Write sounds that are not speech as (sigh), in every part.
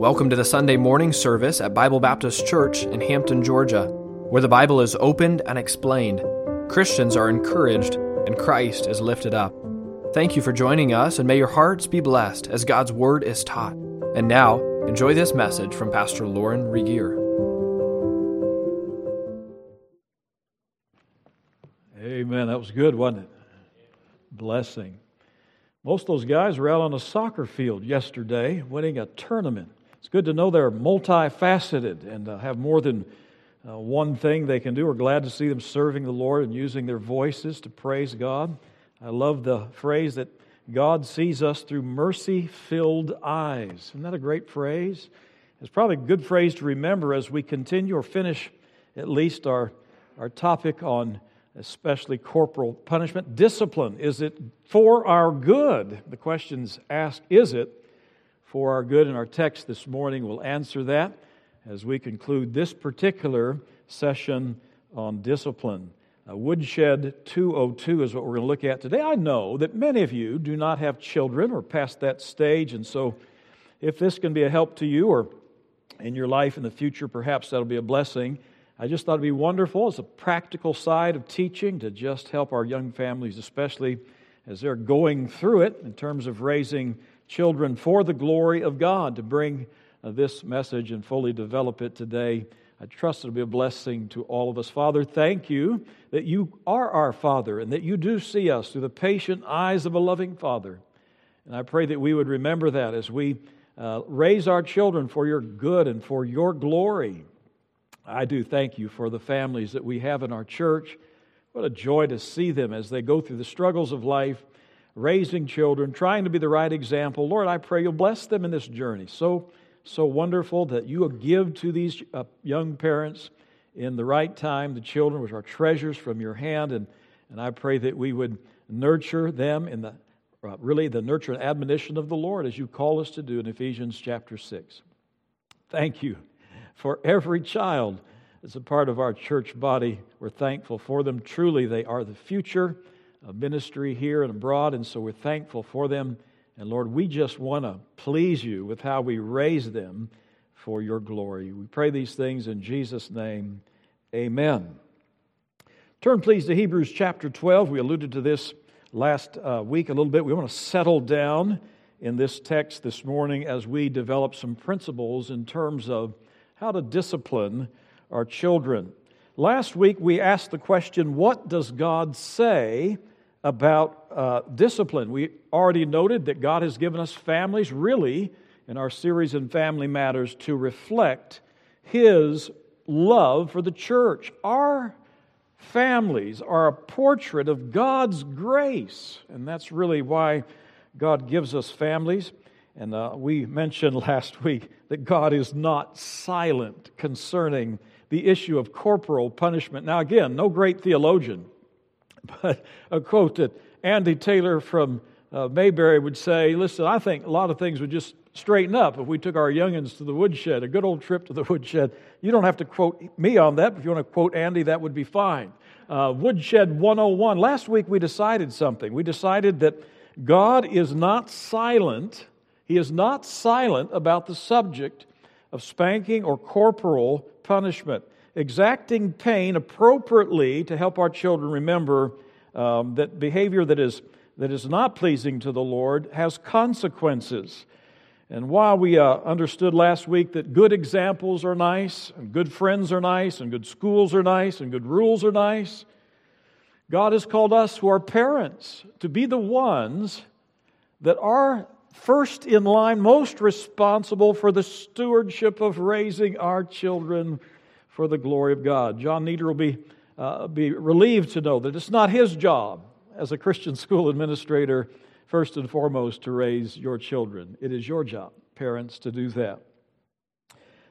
Welcome to the Sunday morning service at Bible Baptist Church in Hampton, Georgia, where the Bible is opened and explained. Christians are encouraged and Christ is lifted up. Thank you for joining us, and may your hearts be blessed as God's Word is taught. And now, enjoy this message from Pastor Lauren Regier. Amen. That was good, wasn't it? Blessing. Most of those guys were out on a soccer field yesterday winning a tournament. It's good to know they're multifaceted and uh, have more than uh, one thing they can do. We're glad to see them serving the Lord and using their voices to praise God. I love the phrase that God sees us through mercy filled eyes. Isn't that a great phrase? It's probably a good phrase to remember as we continue or finish at least our, our topic on especially corporal punishment. Discipline, is it for our good? The question's asked, is it for our good? And our text this morning will answer that as we conclude this particular session on discipline. Uh, Woodshed 202 is what we're going to look at today. I know that many of you do not have children or past that stage, and so if this can be a help to you or in your life in the future, perhaps that'll be a blessing. I just thought it'd be wonderful as a practical side of teaching to just help our young families, especially as they're going through it in terms of raising children for the glory of God, to bring uh, this message and fully develop it today. I trust it'll be a blessing to all of us. Father, thank you that you are our Father and that you do see us through the patient eyes of a loving Father. And I pray that we would remember that as we uh, raise our children for your good and for your glory. I do thank you for the families that we have in our church. What a joy to see them as they go through the struggles of life, raising children, trying to be the right example. Lord, I pray you'll bless them in this journey. So, so wonderful that you will give to these uh, young parents in the right time the children, which are treasures from your hand. And, and I pray that we would nurture them in the uh, really the nurture and admonition of the Lord as you call us to do in Ephesians chapter 6. Thank you for every child that's a part of our church body. We're thankful for them. Truly, they are the future ministry here and abroad, and so we're thankful for them. And Lord, we just want to please you with how we raise them for your glory. We pray these things in Jesus' name. Amen. Turn, please, to Hebrews chapter 12. We alluded to this last uh, week a little bit. We want to settle down in this text this morning as we develop some principles in terms of how to discipline our children. Last week, we asked the question what does God say about uh, discipline? We already noted that God has given us families, really, in our series in Family Matters, to reflect His love for the church. Our families are a portrait of God's grace, and that's really why God gives us families. And uh, we mentioned (laughs) last week that God is not silent concerning the issue of corporal punishment. Now, again, no great theologian, (laughs) but a quote that Andy Taylor from uh, Mayberry would say Listen, I think a lot of things would just straighten up if we took our youngins to the woodshed, a good old trip to the (laughs) woodshed. You don't have to quote me on that. If you want to quote Andy, that would be fine. Uh, woodshed 101. Last week we decided something. We decided that God is not silent he is not silent about the subject of spanking or corporal punishment, exacting pain appropriately to help our children remember um, that behavior that is, that is not pleasing to the Lord has consequences. And while we uh, understood last week that good examples are nice, and good friends are nice, and good schools are nice, and good rules are nice, God has called us who are parents to be the ones that are first in line, most responsible for the stewardship of raising our children for the glory of God. John Nieder will be, uh, be relieved to know that it's not his job as a Christian (laughs) school administrator, first and foremost, to raise your children. It is your job, parents, to do that.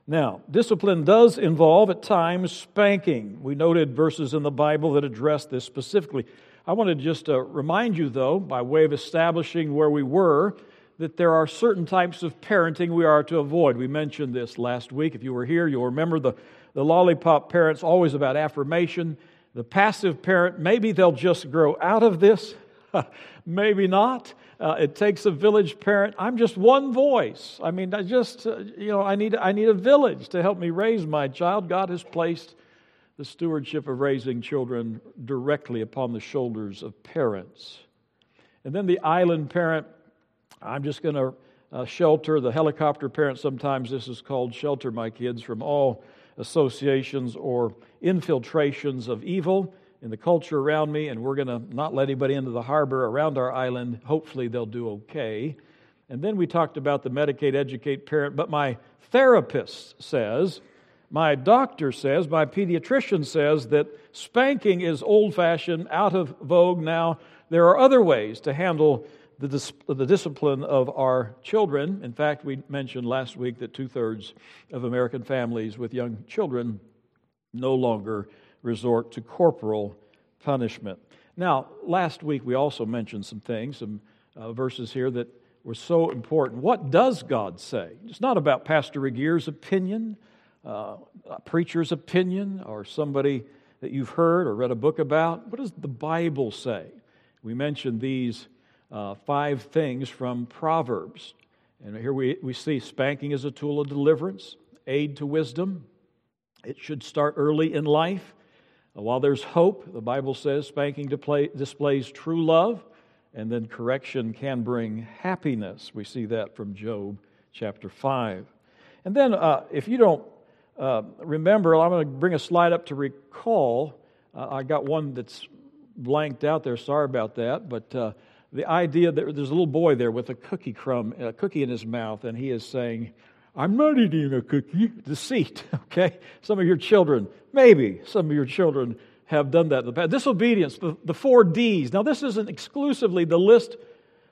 Now, discipline does involve at times spanking. We noted verses in the Bible that address this specifically. I want to just uh, remind you, though, by way of establishing where we were, that there are certain types of parenting we are to avoid. We mentioned this last week. If you were here, you'll remember the, the lollipop parent's always about affirmation. The passive parent, maybe they'll just grow out of this, (laughs) maybe not. Uh, it takes a village parent. I'm just one voice. I mean, I just, uh, you know, I need, I need a village to help me raise my child. God has placed the stewardship of raising children directly upon the shoulders of parents. And then the island parent, I'm just going to uh, shelter, the helicopter parent, sometimes this is called shelter my kids from all associations or infiltrations of evil in the culture around me, and we're going to not let anybody into the harbor around our island. Hopefully, they'll do okay. And then we talked about the Medicaid Educate parent, but my therapist says, my doctor says, my pediatrician says that spanking is old fashioned, out of vogue now. There are other ways to handle the, dis- the discipline of our children. In fact, we mentioned last week that two thirds of American families with young children no longer resort to corporal punishment. Now, last week we also mentioned some things, some uh, verses here that were so important. What does God say? It's not about Pastor Regier's opinion, uh, a preacher's opinion, or somebody that you've heard or read a book about. What does the Bible say? We mentioned these uh, five things from Proverbs. And here we, we see spanking as a tool of deliverance, aid to wisdom. It should start early in life. Uh, while there's hope, the Bible says spanking display, displays true love, and then correction can bring happiness. We see that from Job chapter 5. And then, uh, if you don't uh, remember, I'm going to bring a slide up to recall. Uh, I got one that's blanked out there. Sorry about that. But uh, the idea that there's a little boy there with a cookie crumb, a cookie in his mouth, and he is saying, I'm not eating a cookie. Deceit, (laughs) okay? Some of your children, maybe some of your children have done that in the past. Disobedience, the, the four D's. Now, this isn't exclusively the list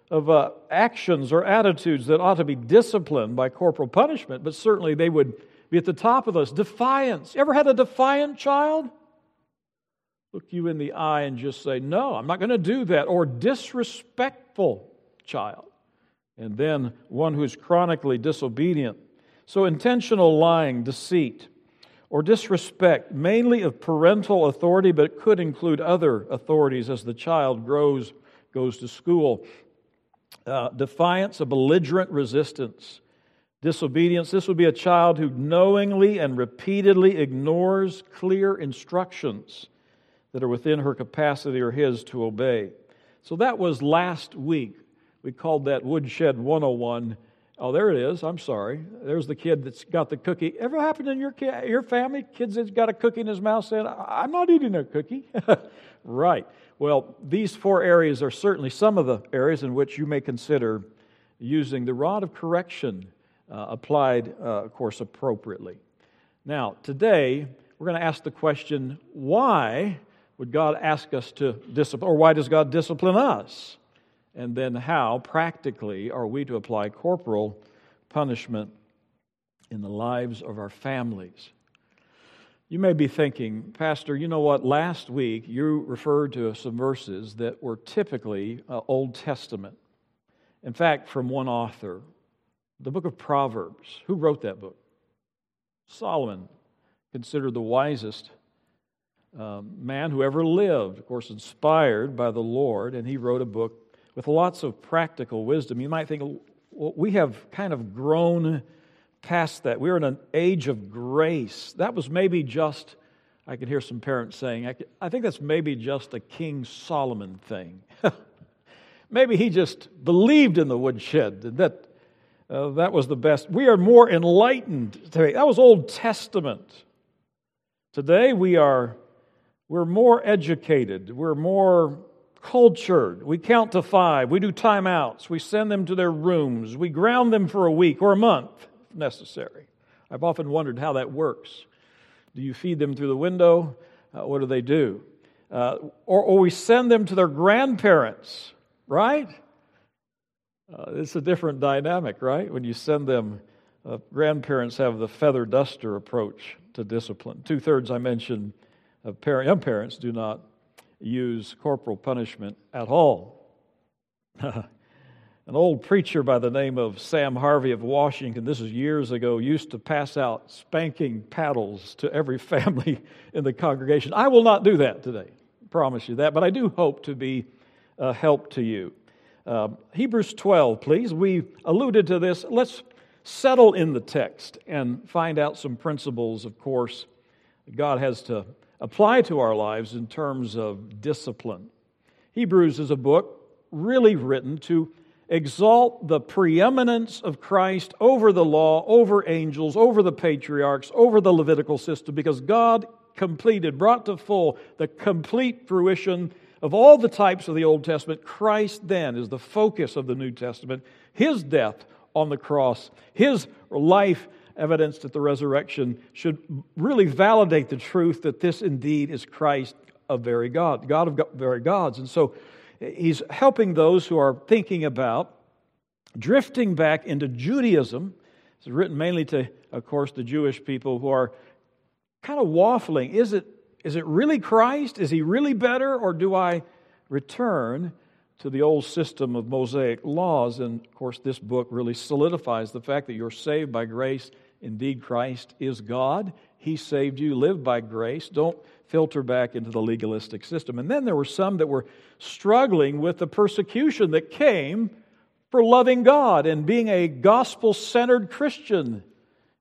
of uh, actions or attitudes that ought to be disciplined by corporal punishment, but certainly they would be at the top of those. Defiance. You ever had a defiant child? Look you in the eye and just say, No, I'm not going to do that, or disrespectful child. And then one who's chronically disobedient. So, intentional lying, deceit, or disrespect, mainly of parental authority, but it could include other authorities as the child grows, goes to school. Uh, defiance, a belligerent resistance. Disobedience, this would be a child who knowingly and repeatedly ignores clear instructions that are within her capacity or his to obey. So that was last week. We called that Woodshed 101. Oh, there it is. I'm sorry. There's the kid that's got the cookie. Ever happened in your, your family? Kids that's got a cookie in his mouth saying, I'm not eating a cookie. (laughs) right. Well, these four areas are certainly some of the areas in which you may consider using the rod of correction uh, applied, uh, of course, appropriately. Now, today, we're going to ask the question why would God ask us to discipline, or why does God discipline us? And then how, practically, are we to apply corporal punishment in the lives of our families? You may be thinking, Pastor, you know what? Last week you referred to some verses that were typically uh, Old Testament. In fact, from one author, the book of Proverbs. Who wrote that book? Solomon, considered the wisest um, man who ever lived, of course, inspired by the Lord, and he wrote a book with lots of practical wisdom. You might think, well, we have kind of grown past that. We're in an age of grace. That was maybe just, I can hear some parents saying, I, could, I think that's maybe just a King Solomon thing. (laughs) maybe he just believed in the woodshed, that uh, that was the best. We are more enlightened today. That was Old Testament. Today we are we're more educated. We're more cultured. We count to five. We do timeouts. We send them to their rooms. We ground them for a week or a month if necessary. I've often wondered how that works. Do you feed them through the window? Uh, what do they do? Uh, or, or, we send them to their grandparents, right? Uh, it's a different dynamic, right? When you send them, uh, grandparents have the feather duster approach to discipline. Two thirds, I mentioned, of young parents do not use corporal punishment at all. (laughs) An old preacher by the name of Sam Harvey of Washington, this is years ago, used to pass out spanking paddles to every (laughs) family in the congregation. I will not do that today, promise you that, but I do hope to be a help to you. Uh, Hebrews 12, please. We alluded to this. Let's settle in the text and find out some principles, of course, God has to apply to our lives in terms of discipline. Hebrews is a book really written to exalt the preeminence of Christ over the law, over angels, over the patriarchs, over the Levitical system, because God completed, brought to full the complete fruition of all the types of the Old Testament. Christ then is the focus of the New Testament. His death on the cross, his life evidenced at the resurrection should really validate the truth that this indeed is Christ of very God, God of very gods. And so he's helping those who are thinking about drifting back into Judaism. It's written mainly to, of course, the Jewish people who are kind of waffling. Is it, is it really Christ? Is he really better? Or do I return to the old system of Mosaic laws? And of course, this book really solidifies the fact that you're saved by grace. Indeed, Christ is God. He saved you. Live by grace. Don't filter back into the legalistic system. And then there were some that were struggling with the persecution that came for loving God and being a gospel centered Christian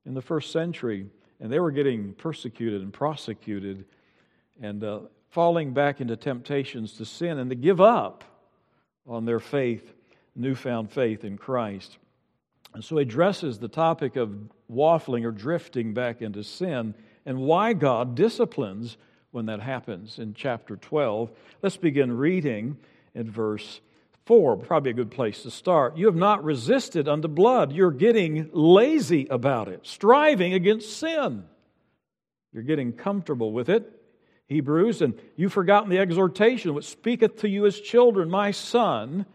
in the first century. And they were getting persecuted and prosecuted and uh, falling back into temptations to sin and to give up on their faith, newfound faith in Christ. And so he addresses the topic of waffling or drifting back into sin and why God disciplines when that happens in chapter 12. Let's begin reading in verse 4, probably a good place to start. You have not resisted unto blood. You're getting lazy about it, striving against sin. You're getting comfortable with it. Hebrews, and you've forgotten the exhortation which speaketh to you as children, my son.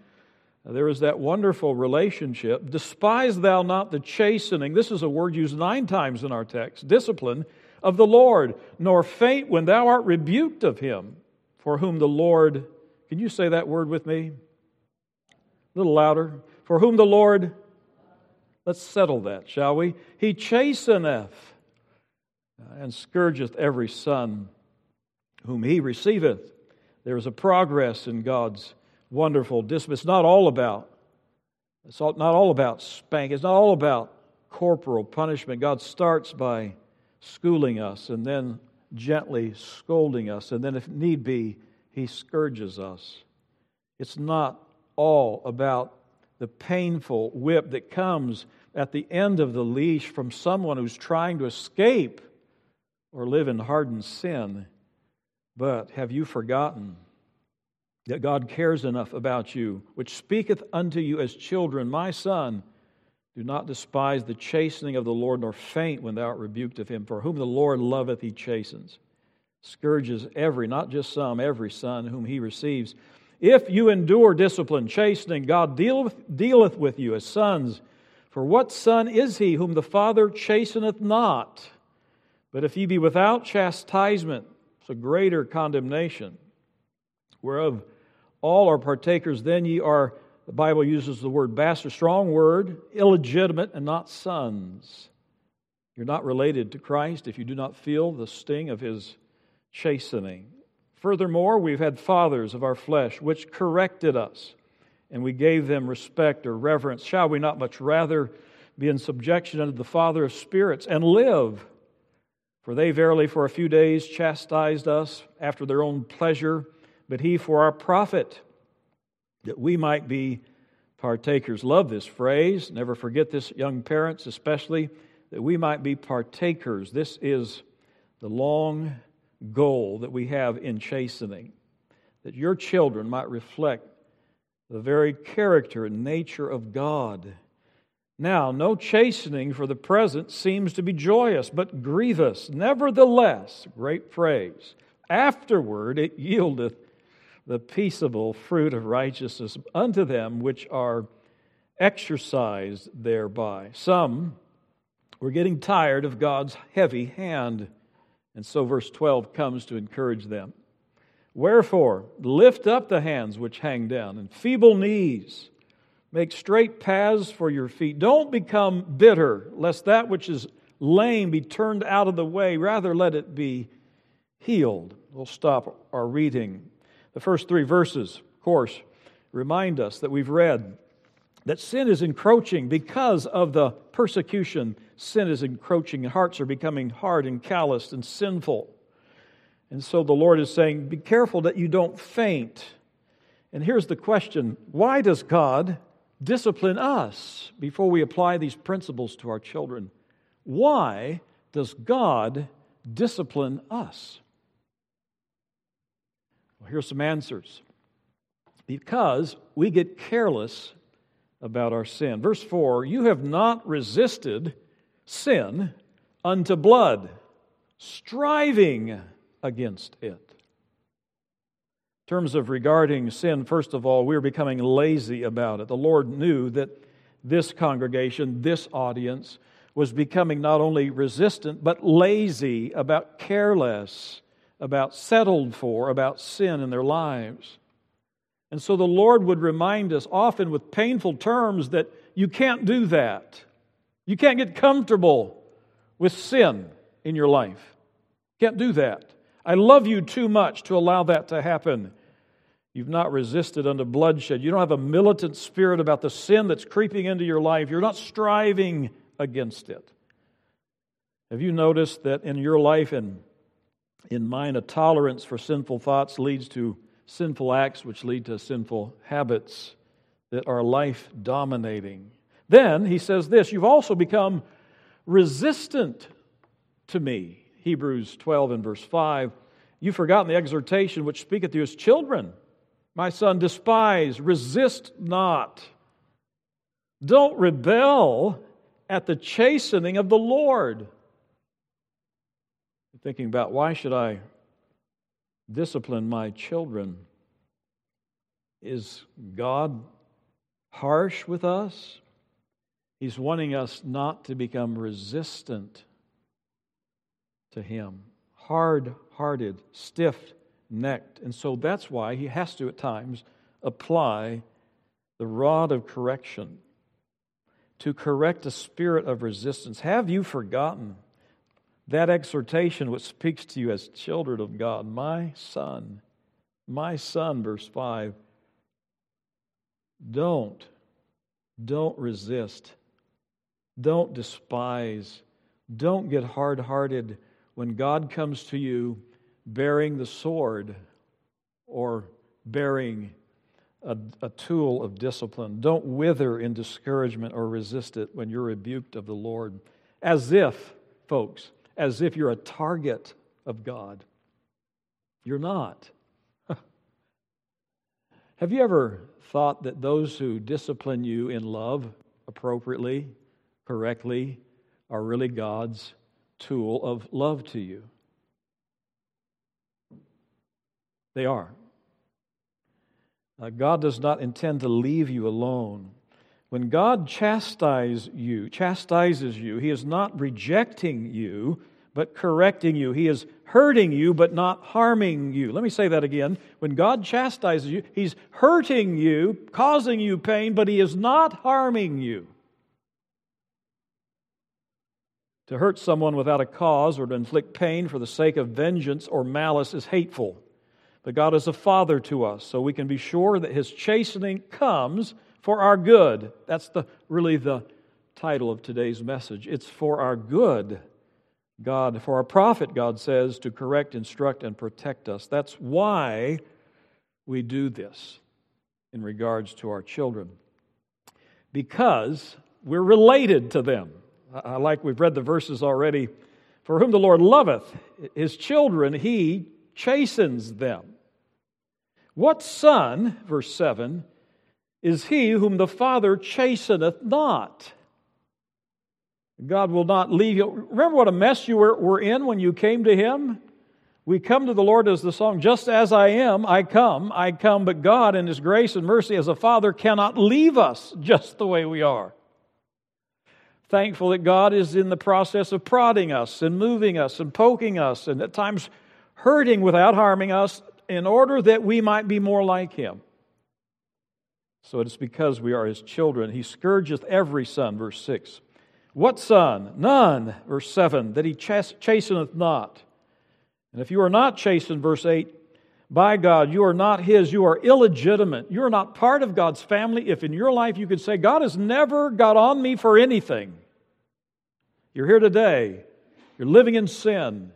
There is that wonderful relationship. Despise thou not the chastening. This is a word used nine times in our text. Discipline of the Lord, nor faint when thou art rebuked of him, for whom the Lord, can you say that word with me? A little louder. For whom the Lord, let's settle that, shall we? He chasteneth and scourgeth every son whom he receiveth. There is a progress in God's wonderful discipline. It's not all about, it's not all about spank. It's not all about corporal punishment. God starts by schooling us and then gently scolding us, and then, if need be, he scourges us. It's not all about the painful whip that comes at the end of the leash from someone who's trying to escape or live in hardened sin. But have you forgotten that God cares enough about you, which speaketh unto you as children, My son, do not despise the chastening of the Lord, nor faint when thou art rebuked of him. For whom the Lord loveth, he chastens, scourges every, not just some, every son whom he receives. If you endure discipline, chastening, God dealeth, dealeth with you as sons. For what son is he whom the Father chasteneth not? But if ye be without chastisement, it's a greater condemnation, whereof all are partakers, then ye are the Bible uses the word bastard, strong word, illegitimate, and not sons. You're not related to Christ if you do not feel the sting of his chastening. Furthermore, we've had fathers of our flesh which corrected us, and we gave them respect or reverence. Shall we not much rather be in subjection unto the Father of spirits and live? For they verily for a few days chastised us after their own pleasure, but he for our profit that we might be partakers. Love this phrase. Never forget this, young parents, especially, that we might be partakers. This is the long goal that we have in chastening, that your children might reflect the very character and nature of God. Now, no chastening for the present seems to be joyous, but grievous. Nevertheless, great phrase, afterward it yieldeth the peaceable fruit of righteousness unto them which are exercised thereby. Some were getting tired of God's heavy hand, and so verse 12 comes to encourage them. Wherefore, lift up the hands which hang down, and feeble knees. Make straight paths for your feet. Don't become bitter, lest that which is lame be turned out of the way. Rather, let it be healed. We'll stop our reading the first three verses, of course, remind us that we've read that sin is encroaching because of the persecution. Sin is encroaching, and hearts are becoming hard and calloused and sinful. And so the Lord is saying, Be careful that you don't faint. And here's the question why does God discipline us before we apply these principles to our children? Why does God discipline us? Well, here's some answers. Because we get careless about our sin. Verse 4 You have not resisted sin unto blood, striving against it. In terms of regarding sin, first of all, we're becoming lazy about it. The Lord knew that this congregation, this audience, was becoming not only resistant, but lazy, about careless, about settled for, about sin in their lives. And so the Lord would remind us often with painful terms that you can't do that. You can't get comfortable with sin in your life. Can't do that. I love you too much to allow that to happen. You've not resisted unto bloodshed. You don't have a militant spirit about the sin that's creeping into your life. You're not striving against it. Have you noticed that in your life and in mine, a tolerance for sinful thoughts leads to sinful acts, which lead to sinful habits that are life dominating? Then he says this You've also become resistant to me. Hebrews 12 and verse 5. You've forgotten the exhortation which speaketh to you as children. My son, despise, resist not. Don't rebel at the chastening of the Lord. Thinking about why should I discipline my children? Is God harsh with us? He's wanting us not to become resistant to Him, hard hearted, stiff necked. And so that's why He has to, at times, apply the rod of correction to correct a spirit of resistance. Have you forgotten that exhortation which speaks to you as children of God? My son, my son, verse 5. Don't, don't resist. Don't despise. Don't get hard hearted when God comes to you bearing the sword or bearing a, a, tool of discipline. Don't wither in discouragement or resist it when you're rebuked of the Lord. As if, folks, as if you're a target of God. You're not. (laughs) Have you ever thought that those who discipline you in love appropriately, correctly, are really God's tool of love to you? They are. Uh, God does not intend to leave you alone. When God chastises you, chastises you, He is not rejecting you, but correcting you. He is hurting you, but not harming you. Let me say that again. When God chastises you, He's hurting you, causing you pain, but He is not harming you. To hurt someone without a cause or to inflict pain for the sake of vengeance or malice is hateful. But God is a father to us, so we can be sure that his chastening comes for our good. That's the really the title of today's message. It's for our good. God, for our profit, God says, to correct, instruct, and protect us. That's why we do this in regards to our children. Because we're related to them. I like we've read the verses already. For whom the Lord loveth, his children, he chastens them. What son, verse 7, is he whom the Father chasteneth not? God will not leave you. Remember what a mess you were, were in when you came to Him? We come to the Lord as the song, just as I am, I come, I come, but God in His grace and mercy as a Father cannot leave us (laughs) just the way we are. Thankful that God is in the process of prodding us and moving us and poking us and at times hurting without harming us in order that we might be more like him. So it is because we are his children. He scourgeth every son, verse 6. What son? None, verse 7, that he chasteneth not. And if you are not chastened, verse 8, by God. You are not His. You are illegitimate. You are not part of God's family. If in your life you could say, God has never got on me for anything, you're here today, you're living in sin,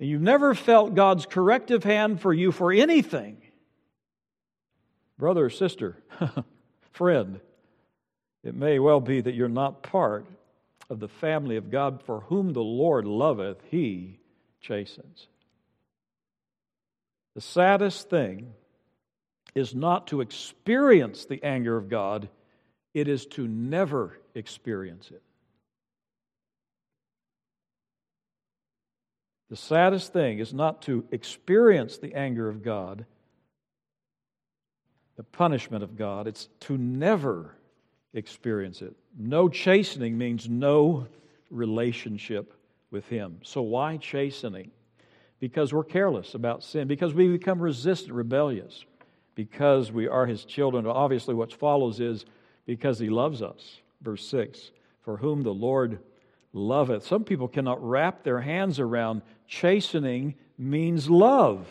and you've never felt God's corrective hand for you for anything, brother or sister, (laughs) friend, it may well be that you're not part of the family of God for whom the Lord loveth, he chastens. The saddest thing is not to experience the anger of God, it is to never experience it. The saddest thing is not to experience the anger of God, the punishment of God, it's to never experience it. No chastening means no relationship with Him. So, why chastening? because we're careless about sin, because we become resistant, rebellious, because we are his children. Obviously, what follows is because he loves us. Verse 6 For whom the Lord loveth. Some people cannot wrap their hands around chastening means love,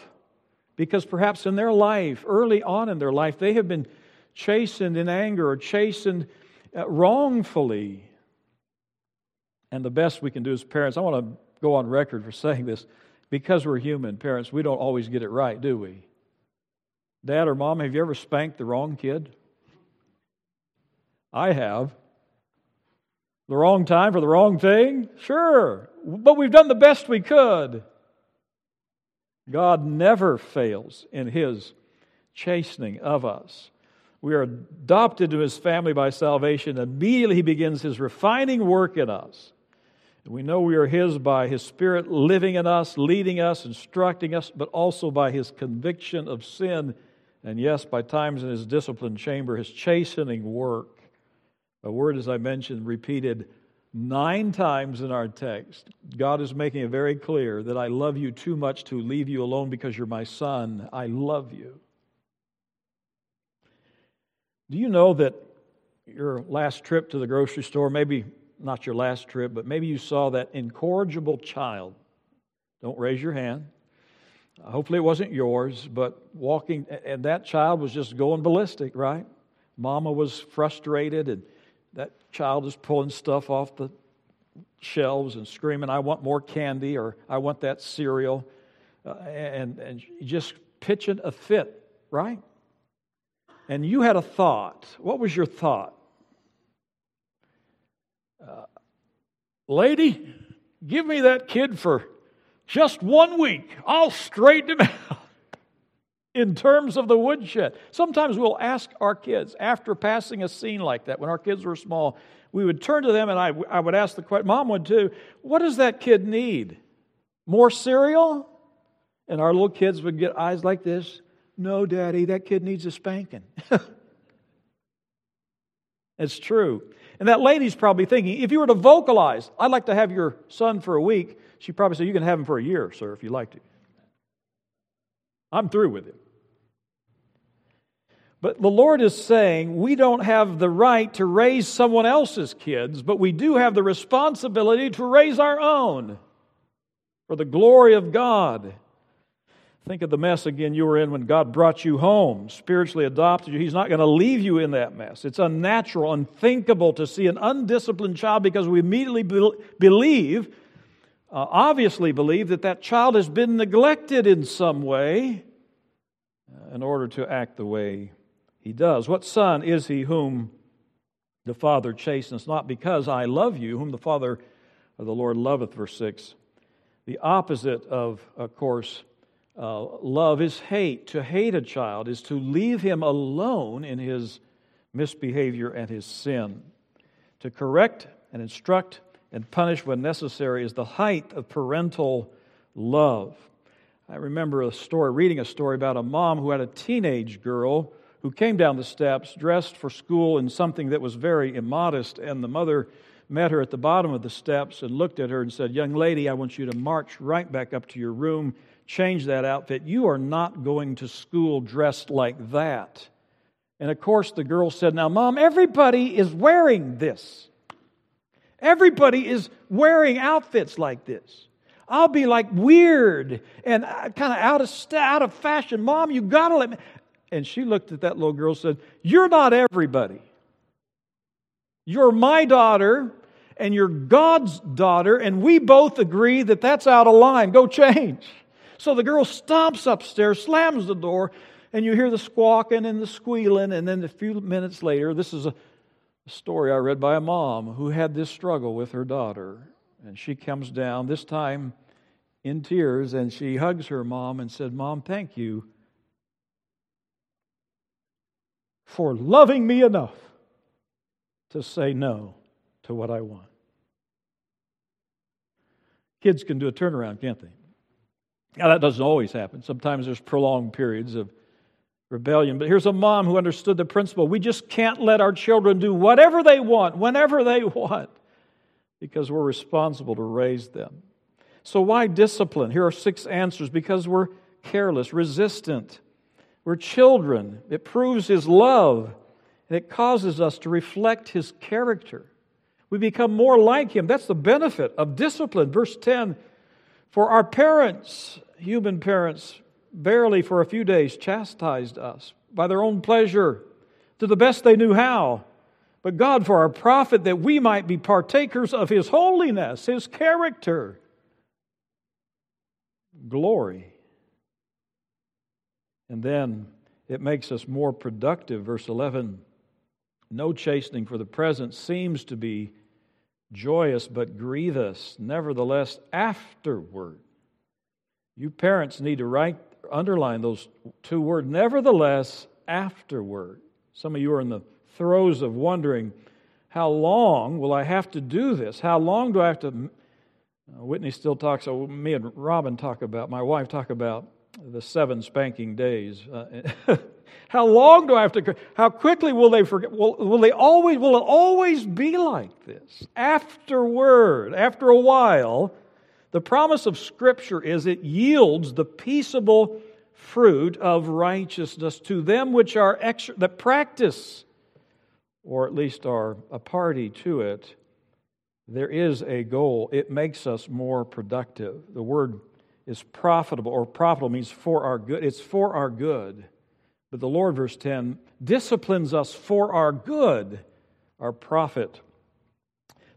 because perhaps in their life, early on in their life, they have been chastened in anger or chastened uh, wrongfully. And the best we can do as parents, I want to go on record for saying this because we're human, parents, we don't always get it right, do we? Dad or mom, have you ever spanked the wrong kid? I have. The wrong time for the wrong thing? Sure. But we've done the best we could. God never fails in His chastening of us. We are adopted to His family by salvation. Immediately He begins His refining work in us. We know we are His by His Spirit living in us, leading us, instructing us, but also by His conviction of sin, and yes, by times in His discipline chamber, His chastening work. A word, as I mentioned, repeated nine times in our text. God is making it very clear that I love you too much to leave you alone because you're my son. I love you. Do you know that your last trip to the grocery store, maybe not your last trip, but maybe you saw that incorrigible child. Don't raise your hand. Hopefully, it wasn't yours, but walking, and that child was just going ballistic, right? Mama was frustrated, and that child is pulling stuff off the shelves and screaming, I want more candy, or I want that cereal, uh, and, and just pitching a fit, right? And you had a thought. What was your thought? Uh, lady, give me that kid for just one week. I'll straighten him (laughs) out. In terms of the woodshed, sometimes we'll ask our kids after passing a scene like that, when our kids were small, we would turn to them and I, I would ask the question, Mom would too, what does that kid need? More cereal? And our little kids would get eyes like this. No, Daddy, that kid needs a spanking. (laughs) it's true. And that lady's probably thinking, if you were to vocalize, I'd like to have your son for a week, she'd probably said, You can have him for a year, sir, if you like to. I'm through with him. But the Lord is saying we don't have the right to raise someone else's kids, but we do have the responsibility to raise our own for the glory of God. Think of the mess again you were in when God brought you home, spiritually adopted you. He's not going to leave you in that mess. It's unnatural, unthinkable to see an undisciplined child because we immediately be- believe, uh, obviously believe, that that child has been neglected in some way uh, in order to act the way he does. What son is he whom the Father chastens? Not because I love you, whom the Father of the Lord loveth, verse 6. The opposite of, of course, uh, love is hate. To hate a child is to leave him alone in his misbehavior and his sin. To correct and instruct and punish when necessary is the height of parental love. I remember a story, reading a story about a mom who had a teenage girl who came down the steps dressed for school in something that was very immodest, and the mother met her at the bottom of the steps and looked at her and said, Young lady, I want you to march right back up to your room change that outfit. You are not going to school dressed like that. And of course, the girl said, Now, mom, everybody is wearing this. Everybody is wearing outfits like this. I'll be like weird and uh, kind of out of out of fashion. Mom, you got to let me. And she looked at that little girl and said, You're not everybody. You're my daughter and you're God's daughter, and we both agree that that's out of line. Go change. So the girl stomps upstairs, slams the door, and you hear the squawking and the squealing. And then a few minutes later, this is a story I read by a mom who had this struggle with her daughter. And she comes down, this time in tears, and she hugs her mom and said, Mom, thank you for loving me enough to say no to what I want. Kids can do a turnaround, can't they? Now, that doesn't always happen. Sometimes there's prolonged periods of rebellion. But here's a mom who understood the principle we just can't let our children do whatever they want, whenever they (laughs) want, because we're responsible to raise them. So, why discipline? Here are six answers because we're careless, resistant, we're children. It proves His love, and it causes us to reflect His character. We become more like Him. That's the benefit of discipline. Verse 10 For our parents, human parents, barely for a few days chastised us by their own pleasure to the best they knew how. But God, for our profit, that we might be partakers of His holiness, His character. Glory. And then it makes us more productive. Verse 11 No chastening for the present seems to be joyous, but grievous. Nevertheless, afterward. You parents need to write underline those two words, nevertheless, afterward. Some of you are in the throes of wondering, how long will I have to do this? How long do I have to? Uh, Whitney still talks, uh, me and Robin talk about, my wife talk about the seven spanking days. (laughs) How long do I have to? How quickly will they forget? Will, will they always? Will it always be like this? Afterward, after a while, the promise of Scripture is it yields the peaceable fruit of righteousness to them which are extra, that practice, or at least are a party to it. There is a goal. It makes us more productive. The word is profitable, or profitable means for our good. It's for our good. But the Lord, verse 10, disciplines us for our good, our profit.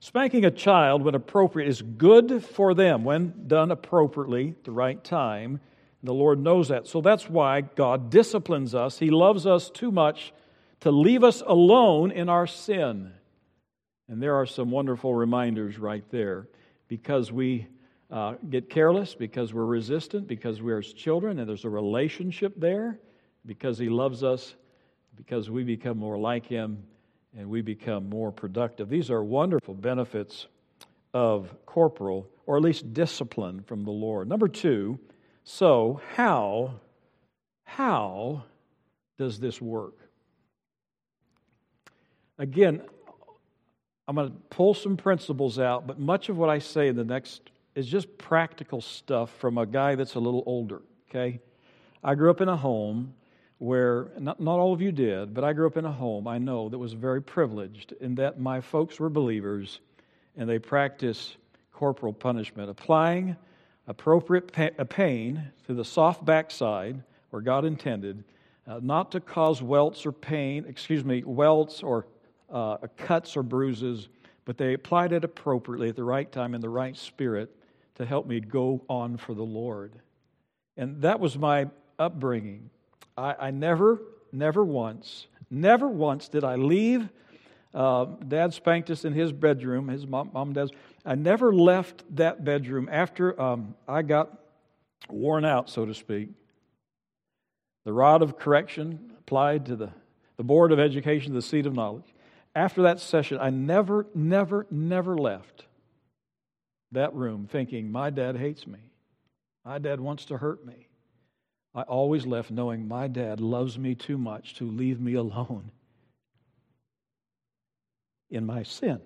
Spanking a child when appropriate is good for them when done appropriately, the right time. The Lord knows that. So that's why God disciplines us. He loves us too much to leave us alone in our sin. And there are some wonderful reminders right there. Because we uh, get careless, because we're resistant, because we're his children, and there's a relationship there, because he loves us, because we become more like him and we become more productive. These are wonderful benefits of corporal, or at least discipline from the Lord. Number two, so how, how does this work? Again, I'm going to pull some principles out, but much of what I say in the next is just practical stuff from a guy that's a little older, okay? I grew up in a home where not, not all of you did, but I grew up in a home I know that was very privileged in that my folks were believers and they practiced corporal punishment, applying appropriate pain to the soft backside where God intended, uh, not to cause welts or pain, excuse me, welts or uh, cuts or bruises, but they applied it appropriately at the right time in the right spirit to help me go on for the Lord. And that was my upbringing. I, I never, never once, never once did I leave. Uh, Dad spanked us in his bedroom, his mom, mom and dad's. I never left that bedroom after um, I got worn out, so to speak. The rod of correction applied to the, the board of education, the seat of knowledge. After that session, I never, never, never left that room thinking, my dad hates me. My dad wants to hurt me. I always left knowing my dad loves me too much to leave me alone in my sin.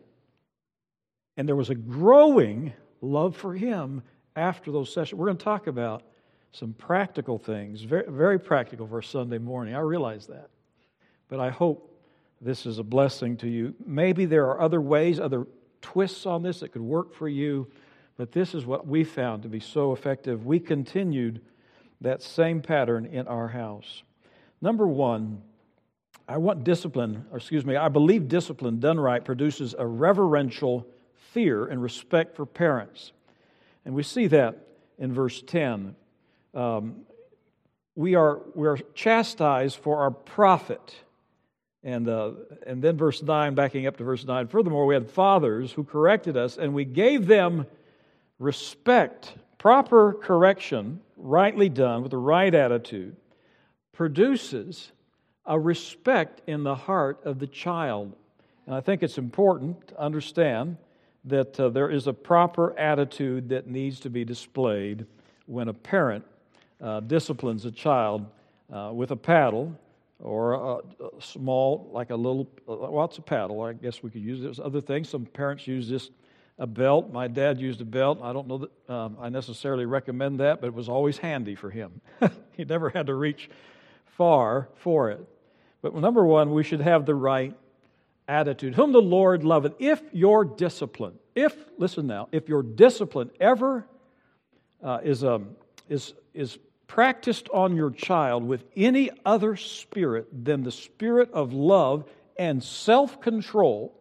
And there was a growing love for him after those sessions. We're going to talk about some practical things, very, very practical for Sunday morning. I realize that. But I hope this is a blessing to you. Maybe there are other ways, other twists on this that could work for you, But this is what we found to be so effective. We continued that same pattern in our house. Number one, I want discipline, or excuse me, I believe discipline done right produces a reverential fear and respect for parents. And we see that in verse 10. Um, we, are, we are chastised for our profit. And, uh, and then verse 9, backing up to verse 9. Furthermore, we had fathers who corrected us, and we gave them respect. Proper correction, rightly done with the right attitude, produces a respect in the heart of the child. And I think it's important to understand that uh, there is a proper attitude that needs to be displayed when a parent uh, disciplines a child uh, with a paddle or a, a, small, like a little, well, it's a paddle. I guess we could use this. Other things, some parents use this, a belt. My dad used a belt. I don't know that um, I necessarily recommend that, but it was always handy for him. (laughs) he never had to reach far for it. But number one, we should have the right attitude. Whom the Lord loveth. If your discipline, if, listen now, if your discipline ever uh, is, um, is, is practiced on your child with any other spirit than the spirit of love and self control,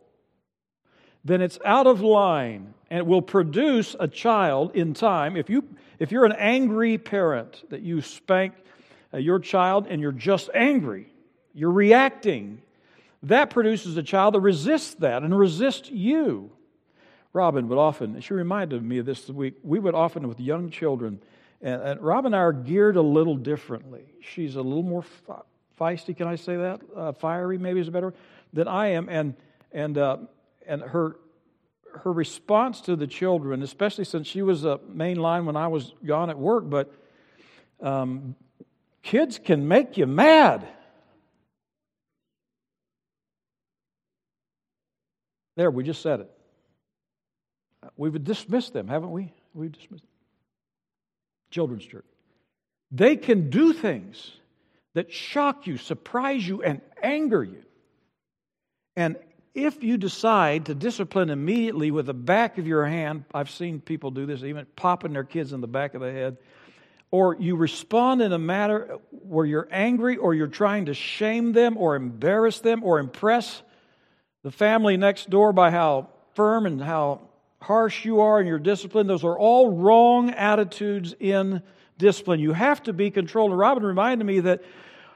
then it's out of line and it will produce a child in time. If, you, if you're an angry parent that you spank uh, your child and you're just angry, you're reacting, that produces a child that resists that and resists you. Robin would often, she reminded me of this week, we would often with young children and, and Rob and I are geared a little differently. She's a little more feisty, can I say that? Uh, fiery, maybe is a better word, than I am. And, and, uh, and her, her response to the children, especially since she was a main line when I was gone at work, but um, kids can make you mad. There, we just said it. We've dismissed them, haven't we? We've dismissed them. Children's Church. They can do things that shock you, surprise you, and anger you. And if you decide to discipline immediately with the back of your hand, I've seen people do this, even popping their kids in the back of the head, or you respond in a manner where you're angry or you're trying to shame them or embarrass them or impress the family next door by how firm and how harsh you are in your discipline, those are all wrong attitudes in discipline. You have to be controlled. And Robin reminded me that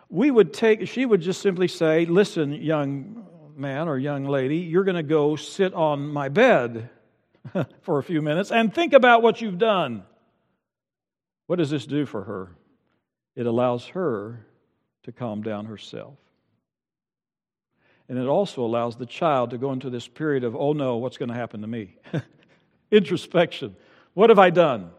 we would take, she would just simply say, Listen, young man or young lady, you're going to go sit on my bed (laughs) for a few minutes and think about what you've done. What does this do for her? It allows her to calm down herself. And it also allows the child to go into this period of, oh no, what's going to happen to me? (laughs) Introspection. What have I done?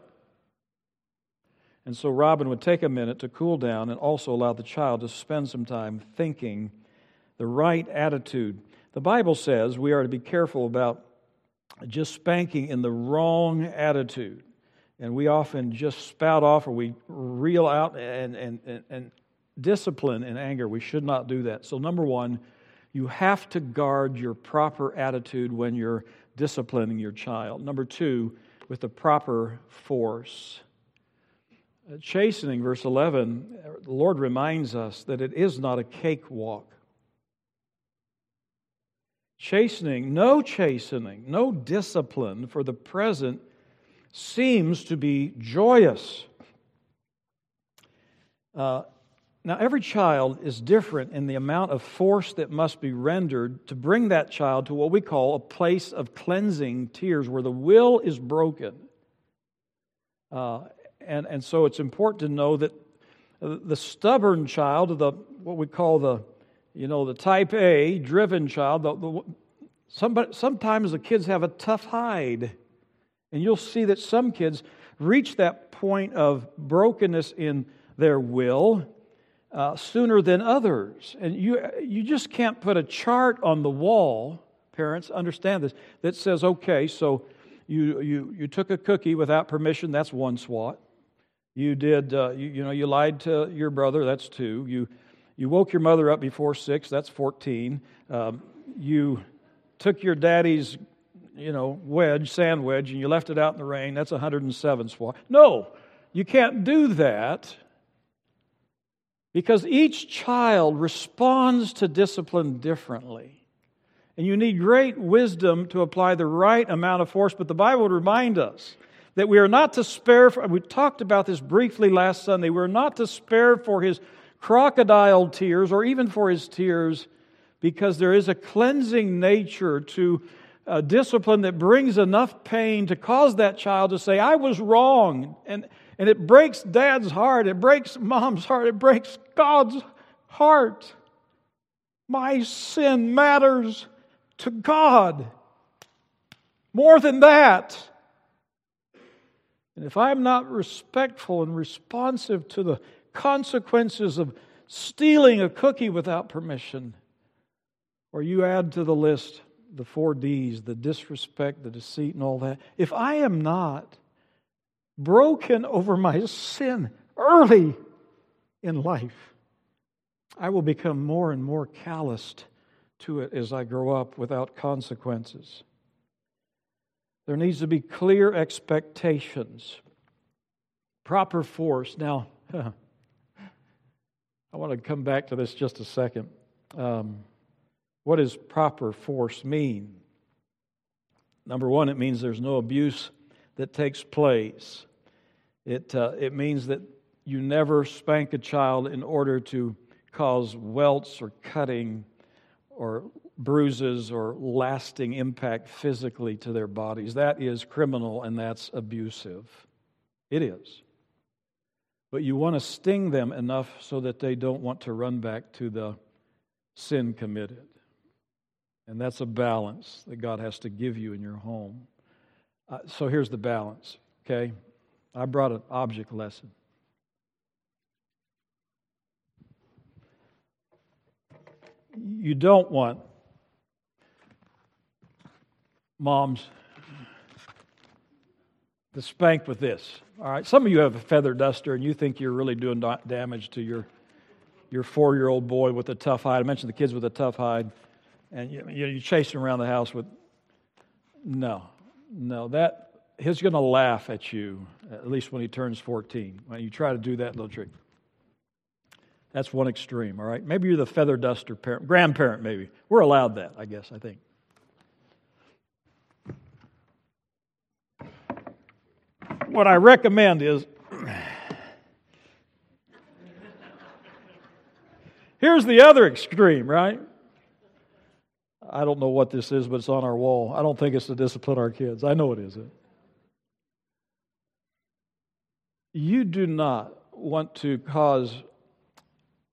And so Robin would take a minute to cool down and also allow the child to spend some time thinking the right attitude. The Bible says we are to be careful about just spanking in the wrong attitude. And we often just spout off or we reel out and, and, and, and discipline in anger. We should not do that. So, number one, you have to guard your proper attitude when you're disciplining your child. Number two, with the proper force. Chastening, verse 11, the Lord reminds us that it is not a cakewalk. Chastening, no chastening, no discipline for the present seems to be joyous. Uh, now, every child is different in the amount of force that must be rendered to bring that child to what we call a place of cleansing tears, where the will is broken. Uh, and, and so it's important to know that the stubborn child, the what we call the, you know, the type A driven child, the, the, somebody, sometimes the kids have a tough hide. And you'll see that some kids reach that point of brokenness in their will uh, sooner than others. And you, you just can't put a chart on the wall, parents, understand this, that says, okay, so you, you, you took a cookie without permission, that's one swat. You did, uh, you, you know, you lied to your brother, that's two. You, you woke your mother up before six, that's 14. Um, you took your daddy's you know, wedge, sand wedge, and you left it out in the rain, that's 107 swats. No, you can't do that because each child responds to discipline differently. And you need great wisdom to apply the right amount of force. But the Bible would remind us that we are not to spare, for, we talked about this briefly last Sunday, we're not to spare for his crocodile tears or even for his tears because there is a cleansing nature to a discipline that brings enough pain to cause that child to say, I was wrong. And, and it breaks dad's heart, it breaks mom's heart, it breaks God's heart. My sin matters to God. More than that. And if I'm not respectful and responsive to the consequences of stealing a cookie without permission, or you add to the list the four D's the disrespect, the deceit, and all that. If I am not broken over my sin early in life, I will become more and more calloused to it as I grow up without consequences. There needs to be clear expectations, proper force. Now, (laughs) I want to come back to this just a second. Um, what does proper force mean? Number one, it means there's no abuse that takes place. It, uh, it means that you never spank a child in order to cause welts or cutting or bruises or lasting impact physically to their bodies. That is criminal and that's abusive. It is. But you want to sting them enough so that they don't want to run back to the sin committed. And that's a balance that God has to give you in your home. Uh, so here's the balance, okay? I brought an object lesson. You don't want moms to spank with this. All right, some of you have a feather duster and you think you're really doing damage to your your four year old boy with a tough hide. I mentioned the kids with a tough hide and you, you chase him around the house with no, no. That he's going to laugh at you at least when he turns 14 when you try to do that little trick. That's one extreme, all right? Maybe you're the feather duster parent, grandparent, maybe. We're allowed that, I guess, I think. What I recommend is (clears throat) here's the other extreme, right? I don't know what this is, but it's on our wall. I don't think it's to discipline our kids. I know it isn't. You do not want to cause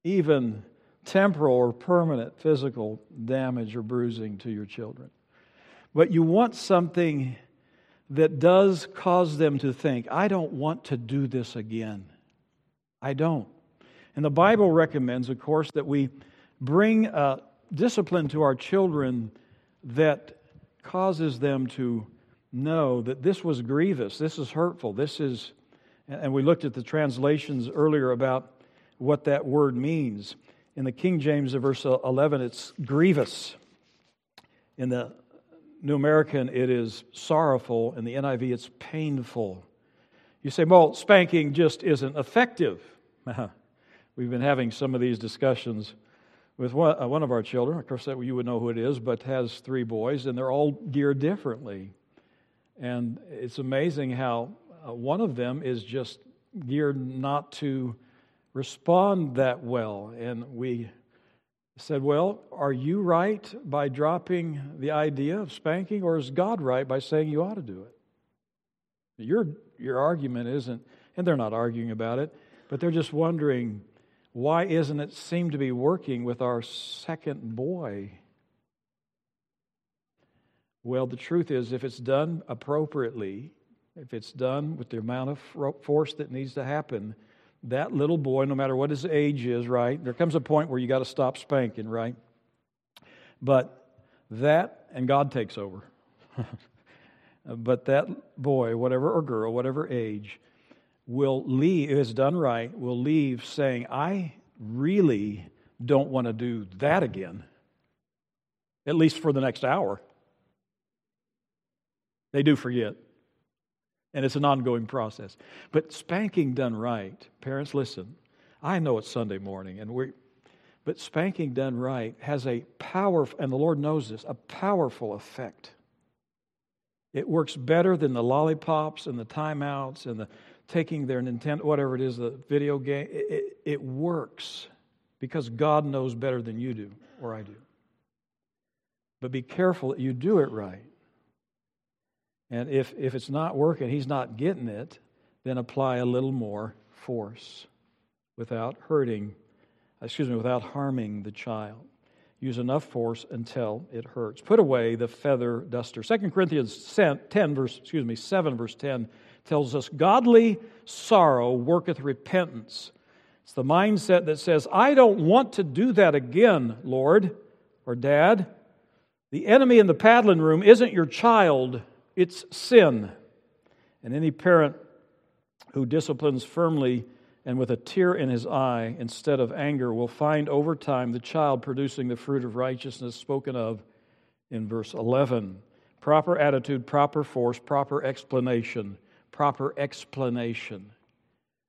even temporal or permanent physical damage or bruising to your children. But you want something that does cause them to think, I don't want to do this again. I don't. And the Bible recommends, of course, that we bring discipline to our children that causes them to know that this was grievous, this is hurtful, this is, and we looked at the translations earlier about what that word means. In the King James, of verse 11, it's grievous. In the New American, it is sorrowful. In the NIV, it's painful. You say, well, spanking just isn't effective. (laughs) We've been having some of these discussions with one, uh, one of our children. Of course, that you would know who it is, but has three boys, and they're all geared differently. And it's amazing how uh, one of them is just geared not to respond that well. And we said, Well, are you right by dropping the idea of spanking, or is God right by saying you ought to do it? Your, your argument isn't, and they're not arguing about it, but they're just wondering why isn't it seem to be working with our second boy? Well, the truth is, if it's done appropriately, if it's done with the amount of force that needs to happen, that little boy, no matter what his age is, right? There comes a point where you got to stop spanking, right? But that, and God takes over. (laughs) but that boy, whatever, or girl, whatever age, will leave, if it's done right, will leave saying, I really don't want to do that again, at least for the next hour. They do forget. And it's an ongoing process. But spanking done right, parents, listen. I know it's Sunday morning, and we but spanking done right has a powerful, and the Lord knows this, a powerful effect. It works better than the lollipops and the timeouts and the taking their Nintendo, whatever it is, the video game. It, it, it works because God knows better than you do or I do. But be careful that you do it right. And if, if it's not working, he's not getting it, then apply a little more force without hurting, excuse me, without harming the child. Use enough force until it hurts. Put away the feather duster. 2 Corinthians 10, verse, excuse me, 7, verse 10 tells us godly sorrow worketh repentance. It's the mindset that says, I don't want to do that again, Lord or Dad. The enemy in the paddling room isn't your child, it's sin. And any parent who disciplines firmly and with a tear in his eye instead of anger will find over time the child producing the fruit of righteousness spoken of in verse 11. Proper attitude, proper force, proper explanation proper explanation.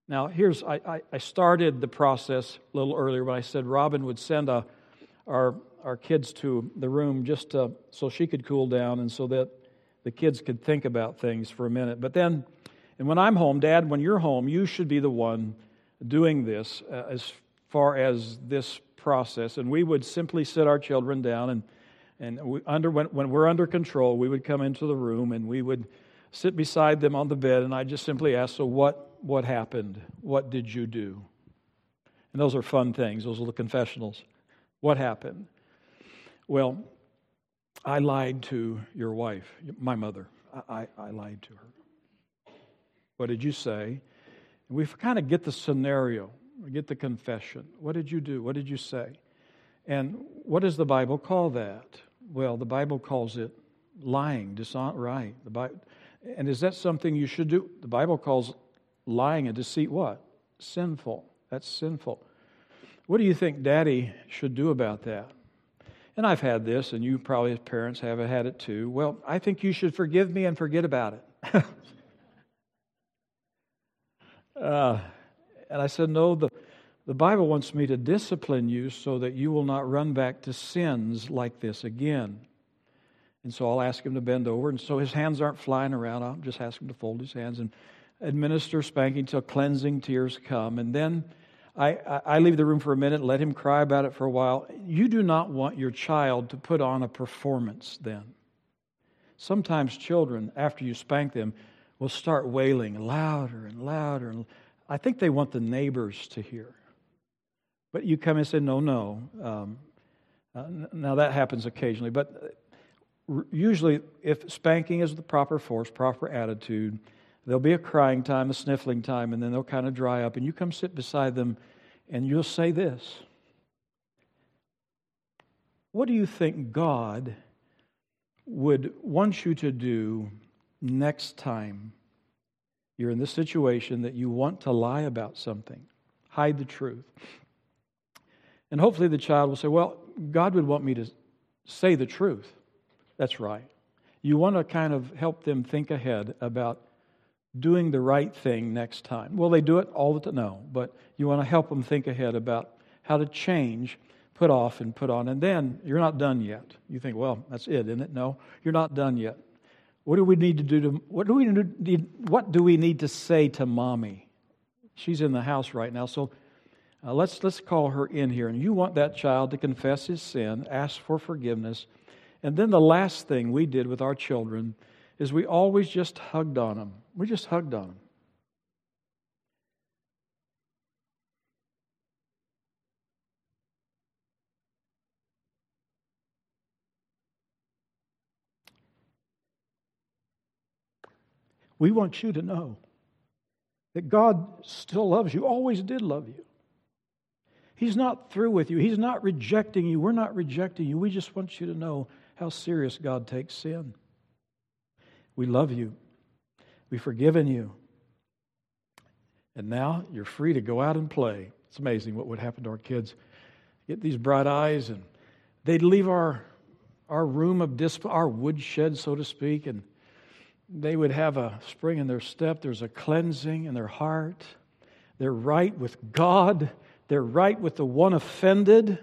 Now, here's I, I started the process a little earlier when I said Robin would send a, our, our kids to the room just to, so she could cool down and so that the kids could think about things for a minute. But then, and when I'm home, Dad, when you're home, you should be the one doing this uh, as far as this process. And we would simply sit our children down and and we under when, when we're under control, we would come into the room and we would sit beside them on the bed, and I just simply ask, So, what, what happened? What did you do? And those are fun things, those are the confessionals. What happened? Well, I lied to your wife, my mother. I, I, I lied to her. What did you say? We kind of get the scenario, we get the confession. What did you do? What did you say? And what does the Bible call that? Well, the Bible calls it lying, dishonor, right. The Bible, and is that something you should do? The Bible calls lying and deceit what? Sinful. That's sinful. What do you think daddy should do about that? And I've had this, and you probably as parents have had it too. Well, I think you should forgive me and forget about it. (laughs) uh, and I said, No, the, the Bible wants me to discipline you so that you will not run back to sins like this again. And so I'll ask him to bend over. And so his hands aren't flying around. I'll just ask him to fold his hands and administer spanking till cleansing tears come. And then I, I leave the room for a minute, let him cry about it for a while. You do not want your child to put on a performance then. Sometimes children, after you spank them, will start wailing louder and louder. And I think they want the neighbors to hear. But you come and say, no, no. Um, uh, now that happens occasionally, but usually, if spanking is the proper force, proper attitude, there'll be a crying time, a sniffling time, and then they'll kind of dry up. And you come sit beside them and you'll say this What do you think God would want you to do next time you're in this situation that you want to lie about something? Hide the truth. And hopefully the child will say, Well, God would want me to say the truth. That's right. You want to kind of help them think ahead about doing the right thing next time. Will they do it all the time? No, but you want to help them think ahead about how to change, put off, and put on. And then you're not done yet. You think, well, that's it, isn't it? No, you're not done yet. What do we need to do to what do we need what do we need to say to mommy? She's in the house right now, so uh, let's let's call her in here. And you want that child to confess his sin, ask for forgiveness, and then the last thing we did with our children is we always just hugged on them. We just hugged on them. We want you to know that God still loves you, always did love you. He's not through with you, He's not rejecting you. We're not rejecting you. We just want you to know how serious God takes sin. We love you. We've forgiven you. And now you're free to go out and play. It's amazing what would happen to our kids. Get these bright eyes, and they'd leave our, our room of discipline, our woodshed, so to speak, and they would have a spring in their step. There's a cleansing in their heart. They're right with God. They're right with the one offended.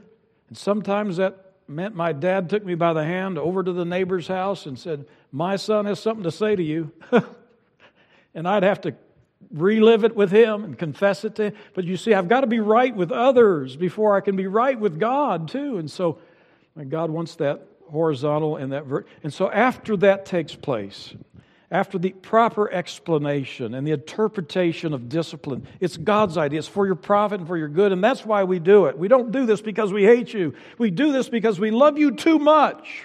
And sometimes that meant my dad took me by the hand over to the neighbor's house and said, My son has something to say to you. (laughs) and I'd have to relive it with him and confess it to him. But you see, I've got to be right with others before I can be right with God, too. And so God wants that horizontal and that vertical. and so after that takes place after the proper explanation and the interpretation of discipline. It's God's idea. It's for your profit and for your good, and that's why we do it. We don't do this because we hate you. We do this because we love you too much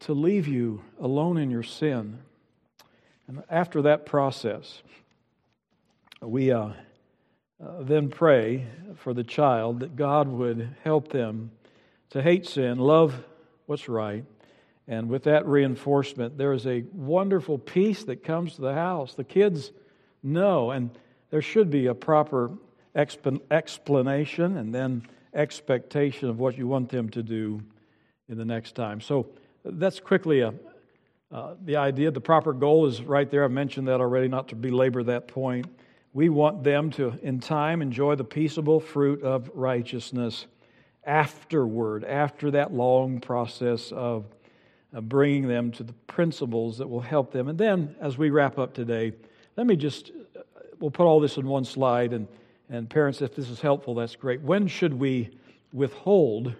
to leave you alone in your sin. And after that process, we uh, uh, then pray for the child that God would help them to hate sin, love what's right, and with that reinforcement, there is a wonderful peace that comes to the house. The kids know, and there should be a proper explanation and then expectation of what you want them to do in the next time. So that's quickly a, uh, the idea. The proper goal is right there. I've mentioned that already, not to belabor that point. We want them to, in time, enjoy the peaceable fruit of righteousness afterward, after that long process of uh, bringing them to the principles that will help them. And then, as we wrap up today, let me just, uh, we'll put all this in one slide. And, and parents, if this is helpful, that's great. When should we withhold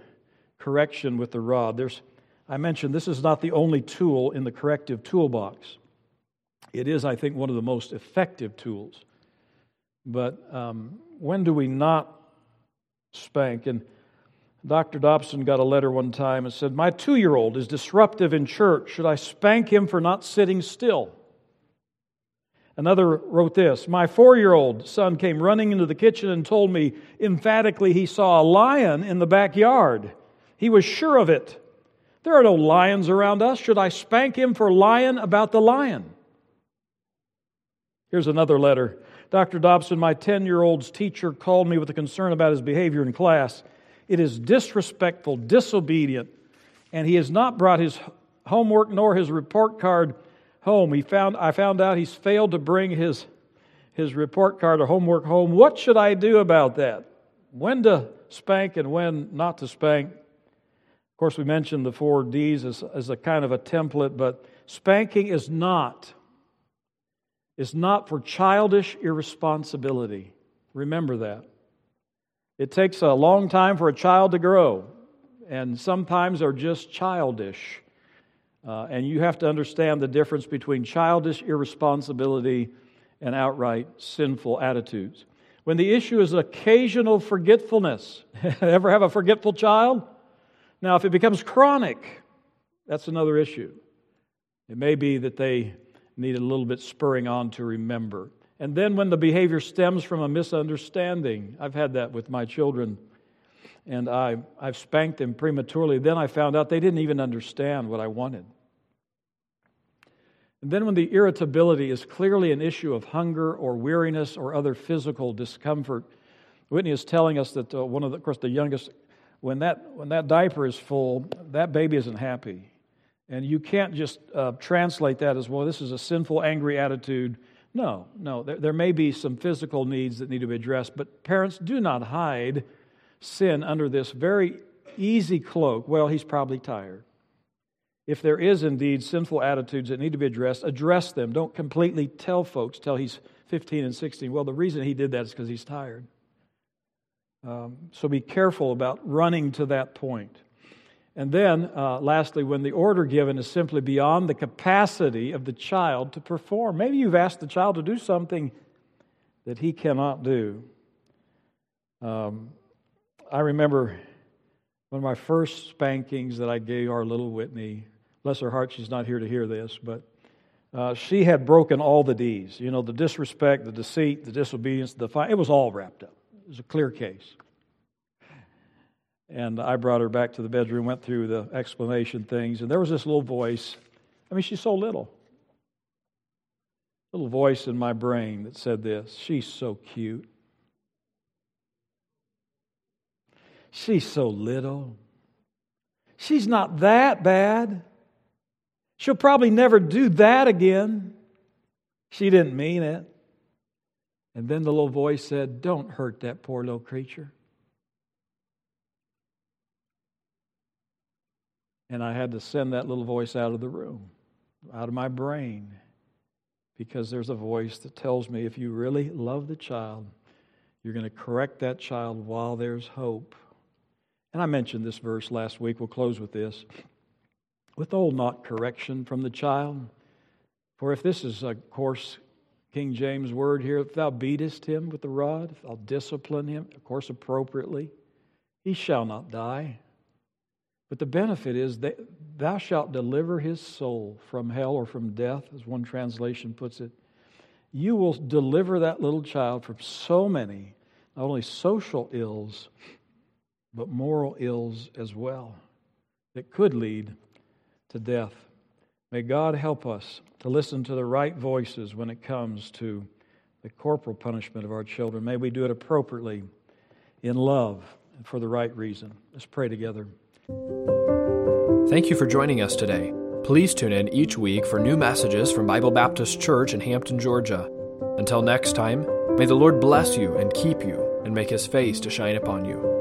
correction with the rod? There's, I mentioned this is not the only tool in the corrective toolbox. It is, I think, one of the most effective tools. But um, when do we not spank? And Dr. Dobson got a letter one time and said, My two year old is disruptive in church. Should I spank him for not sitting still? Another wrote this My four year old son came running into the kitchen and told me emphatically he saw a lion in the backyard. He was sure of it. There are no lions around us. Should I spank him for lying about the lion? Here's another letter. Dr. Dobson, my 10 year old's teacher called me with a concern about his behavior in class. It is disrespectful, disobedient, and he has not brought his homework nor his report card home. He found, I found out he's failed to bring his, his report card or homework home. What should I do about that? When to spank and when not to spank? Of course, we mentioned the four D's as, as a kind of a template, but spanking is not is not for childish irresponsibility. Remember that. It takes a long time for a child to grow, and sometimes are just childish. Uh, and you have to understand the difference between childish irresponsibility and outright sinful attitudes. When the issue is occasional forgetfulness, (laughs) ever have a forgetful child? Now, if it becomes chronic, that's another issue. It may be that they need a little bit spurring on to remember. And then when the behavior stems from a misunderstanding, I've had that with my children, and I, I've spanked them prematurely. Then I found out they didn't even understand what I wanted. And then when the irritability is clearly an issue of hunger or weariness or other physical discomfort, Whitney is telling us that uh, one of the, of course, the youngest, when that, when that diaper is full, that baby isn't happy. And you can't just uh, translate that as, well, this is a sinful, angry attitude no, no. There, there may be some physical needs that need to be addressed, but parents do not hide sin under this very easy cloak. Well, he's probably tired. If there is indeed sinful attitudes that need to be addressed, address them. Don't completely tell folks till he's 15 and 16. Well, the reason he did that is because he's tired. Um, so be careful about running to that point. And then, uh, lastly, when the order given is simply beyond the capacity of the child to perform. Maybe you've asked the child to do something that he cannot do. Um, I remember one of my first spankings that I gave our little Whitney. Bless her heart, she's not here to hear this, but uh, she had broken all the D's. You know, the disrespect, the deceit, the disobedience, the fi- it was all wrapped up. It was a clear case. And I brought her back to the bedroom, went through the explanation things, and there was this little voice. I mean, she's so little. Little voice in my brain that said this She's so cute. She's so little. She's not that bad. She'll probably never do that again. She didn't mean it. And then the little voice said, Don't hurt that poor little creature. And I had to send that little voice out of the room, out of my brain, because there's a voice that tells me if you really love the child, you're going to correct that child while there's hope. And I mentioned this verse last week. We'll close with this. Withhold not correction from the child. For if this is, a course, King James' word here, if thou beatest him with the rod, if thou discipline him, of course, appropriately, he shall not die. But the benefit is that thou shalt deliver his soul from hell or from death, as one translation puts it. You will deliver that little child from so many not only social ills, but moral ills as well that could lead to death. May God help us to listen to the right voices when it comes to the corporal punishment of our children. May we do it appropriately, in love, and for the right reason. Let's pray together. Thank you for joining us today. Please tune in each week for new messages from Bible Baptist Church in Hampton, Georgia. Until next time, may the Lord bless you and keep you and make his face to shine upon you.